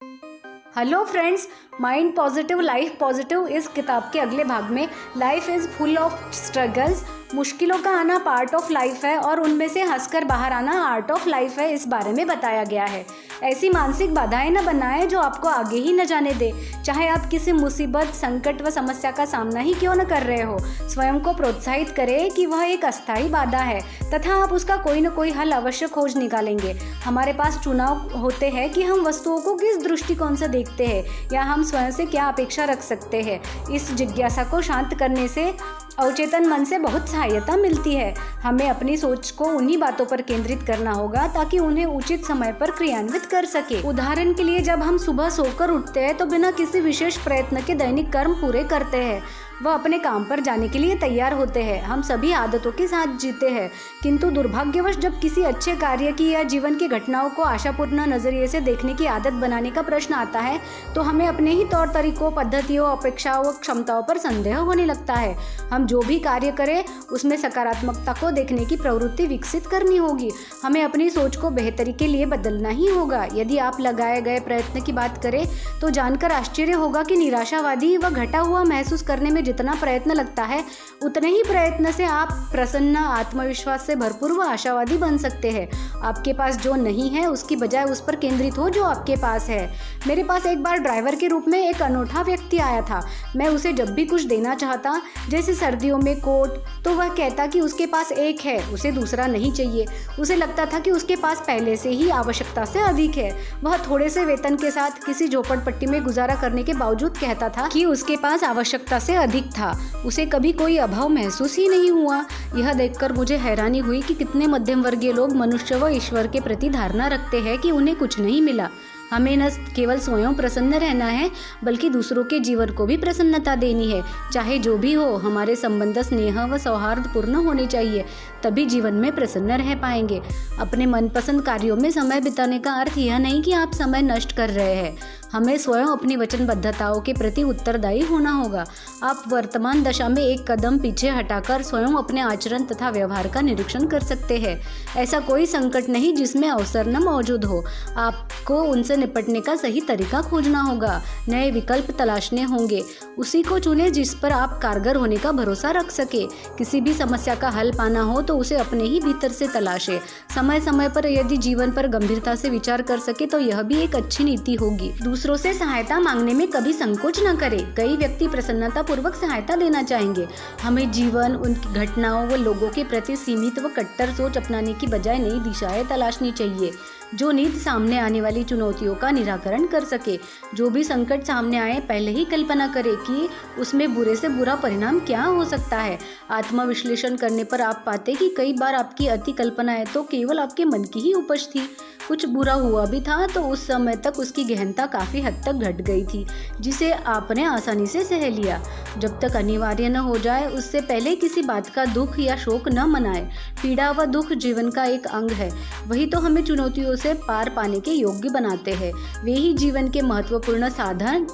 Thank you. Hello friends mind positive life positive इस किताब के अगले भाग में life is full of struggles मुश्किलों का आना पार्ट ऑफ़ लाइफ है और उनमें से हंसकर बाहर आना आर्ट ऑफ़ लाइफ है इस बारे में बताया गया है ऐसी मानसिक बाधाएँ न बनाएँ जो आपको आगे ही न जाने दे चाहे आप किसी मुसीबत संकट व समस्या का सामना ही क्यों न कर रहे हो स्वयं को प्रोत्साहित करें कि वह एक अस्थायी बाधा है तथा आप उसका कोई न कोई हल अवश्य खोज निकालेंगे हमारे पास चुनाव होते हैं कि हम वस्तुओं को किस दृष्टिकोण से देखते हैं या हम स्वयं से क्या अपेक्षा रख सकते हैं? इस जिज्ञासा को शांत करने से अवचेतन मन से बहुत सहायता मिलती है। हमें अपनी सोच को उन्हीं बातों पर केंद्रित करना होगा ताकि उन्हें उचित समय पर क्रियान्वित कर सके। उदाहरण के लिए जब हम सुबह सोकर उठते हैं तो बिना किसी विशेष प्रयत्न के दैनिक कर्म पूरे करते हैं। वह अपने काम पर जाने के लिए तैयार होते हैं। हम सभी आदतों के साथ जीते हैं। किंतु दुर्भाग्यवश जब किसी अच्छे कार्य की या जीवन की घटनाओं को आशापूर्ण नज़रिए से देखने की आदत बनाने का प्रश्न आता है तो हमें अपने ही तौर तरीकों, पद्धतियों, अपेक्षाओं व क्षमताओं पर संदेह होने लगता है। हम जो भी कार्य करें, उसमें सकारात्मकता को देखने की प्रवृत्ति विकसित करनी होगी। हमें अपनी सोच को बेहतरी के लिए बदलना ही होगा। यदि आप लगाए गए प्रयत्न की बात करें तो जानकर आश्चर्य होगा कि निराशावादी व घटा हुआ महसूस करने में जितना प्रयत्न लगता है, उतने ही प्रयत्न से आप प्रसन्न, आत्मविश्वास से भरपूर व आशावादी बन सकते हैं। आपके पास जो नहीं है, उसकी बजाय उस पर केंद्रित हो जो आपके पास है। मेरे पास एक बार ड्राइवर के रूप में एक अनोखा व्यक्ति आया था। मैं उसे जब भी कुछ देना चाहता, जैसे सर्दियों में कोट तो वह कहता कि उसके पास एक है, उसे दूसरा नहीं चाहिए। उसे लगता था कि उसके पास पहले से ही आवश्यकता से अधिक है। वह थोड़े से वेतन के साथ किसी झोपड़पट्टी में गुजारा करने के बावजूद कहता था कि उसके पास आवश्यकता से अधिक था। उसे कभी कोई अभाव महसूस ही नहीं हुआ। यह देखकर मुझे हैरानी हुई कि कितने मध्यम वर्गीय लोग मनुष्य व ईश्वर के प्रति धारणा रखते हैं कि उन्हें कुछ नहीं मिला। हमें न केवल स्वयं प्रसन्न रहना है, बल्कि दूसरों के जीवन को भी प्रसन्नता देनी है। चाहे जो भी हो, हमारे संबंध, स्नेह व सौहार्द पूर्ण होने चाहिए, तभी जीवन में प्रसन्न रह पाएँगे। अपने मनपसंद कार्यों में समय बिताने का अर्थ यह नहीं कि आप समय नष्ट कर रहे हैं। हमें स्वयं अपनी वचनबद्धताओं के प्रति उत्तरदायी होना होगा। आप वर्तमान दशा में एक कदम पीछे हटाकर स्वयं अपने आचरण तथा व्यवहार का निरीक्षण कर सकते हैं। ऐसा कोई संकट नहीं जिसमें अवसर न मौजूद हो। आपको उनसे निपटने का सही तरीका खोजना होगा। नए विकल्प तलाशने होंगे। उसी को चुने जिस पर आप कारगर होने का भरोसा रख सके। किसी भी समस्या का हल पाना हो तो उसे अपने ही भीतर से तलाशे। समय समय पर यदि जीवन पर गंभीरता से विचार कर सके तो यह भी एक अच्छी नीति होगी। दूसरों से सहायता मांगने में कभी संकोच न करें। कई व्यक्ति प्रसन्नता पूर्वक सहायता देना चाहेंगे। हमें जीवन उनकी घटनाओं व लोगों के प्रति सीमित व कट्टर सोच अपनाने की बजाय नई दिशाएँ तलाशनी चाहिए। जो नीति सामने आने वाली चुनौतियों का निराकरण कर सके। जो भी संकट सामने आए, पहले ही कल्पना करें कि उसमें बुरे से बुरा परिणाम क्या हो सकता है। आत्मविश्लेषण करने पर आप पाते कि कई बार आपकी अति कल्पनाएँ तो केवल आपके मन की ही उपज थी। कुछ बुरा हुआ भी था तो उस समय तक उसकी गहनता काफ़ी हद तक घट गई थी, जिसे आपने आसानी से सह लिया। जब तक अनिवार्य न हो जाए, उससे पहले किसी बात का दुख या शोक न मनाए। पीड़ा व दुख जीवन का एक अंग है। वही तो हमें चुनौतियों से पार पाने के योग्य बनाते हैं। वे ही जीवन के महत्वपूर्ण साधन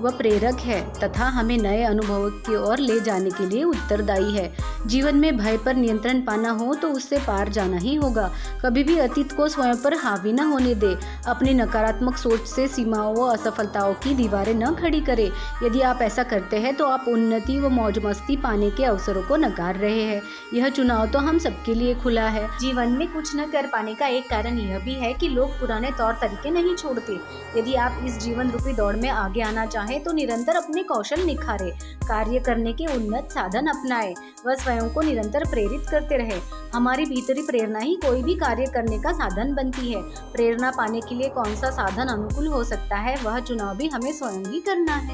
व प्रेरक है तथा हमें नए अनुभवों की ओर ले जाने के लिए उत्तरदायी है। जीवन में भय पर नियंत्रण पाना हो तो उससे पार जाना ही होगा। कभी भी अतीत को स्वयं पर हावी न होने दे। अपनी नकारात्मक सोच से सीमाओं व असफलताओं की दीवारें न खड़ी करें। यदि आप ऐसा करते हैं तो आप उन्नति व मौज मस्ती पाने के अवसरों को नकार रहे हैं। यह चुनाव तो हम सबके लिए खुला है। जीवन में कुछ न कर पाने का एक कारण यह भी है कि लोग पुराने तौर तरीके नहीं छोड़ते। यदि आप इस जीवन रूपी दौड़ में आगे आना चाहें तो निरंतर अपने कौशल निखारे। कार्य करने के उन्नत साधन अपनाए। व स्वयं को निरंतर प्रेरित करते रहे। हमारी भीतरी प्रेरणा ही कोई भी कार्य करने का साधन बनती है। प्रेरणा पाने के लिए कौन सा साधन अनुकूल हो सकता है, वह चुनाव भी हमें स्वयं ही करना है।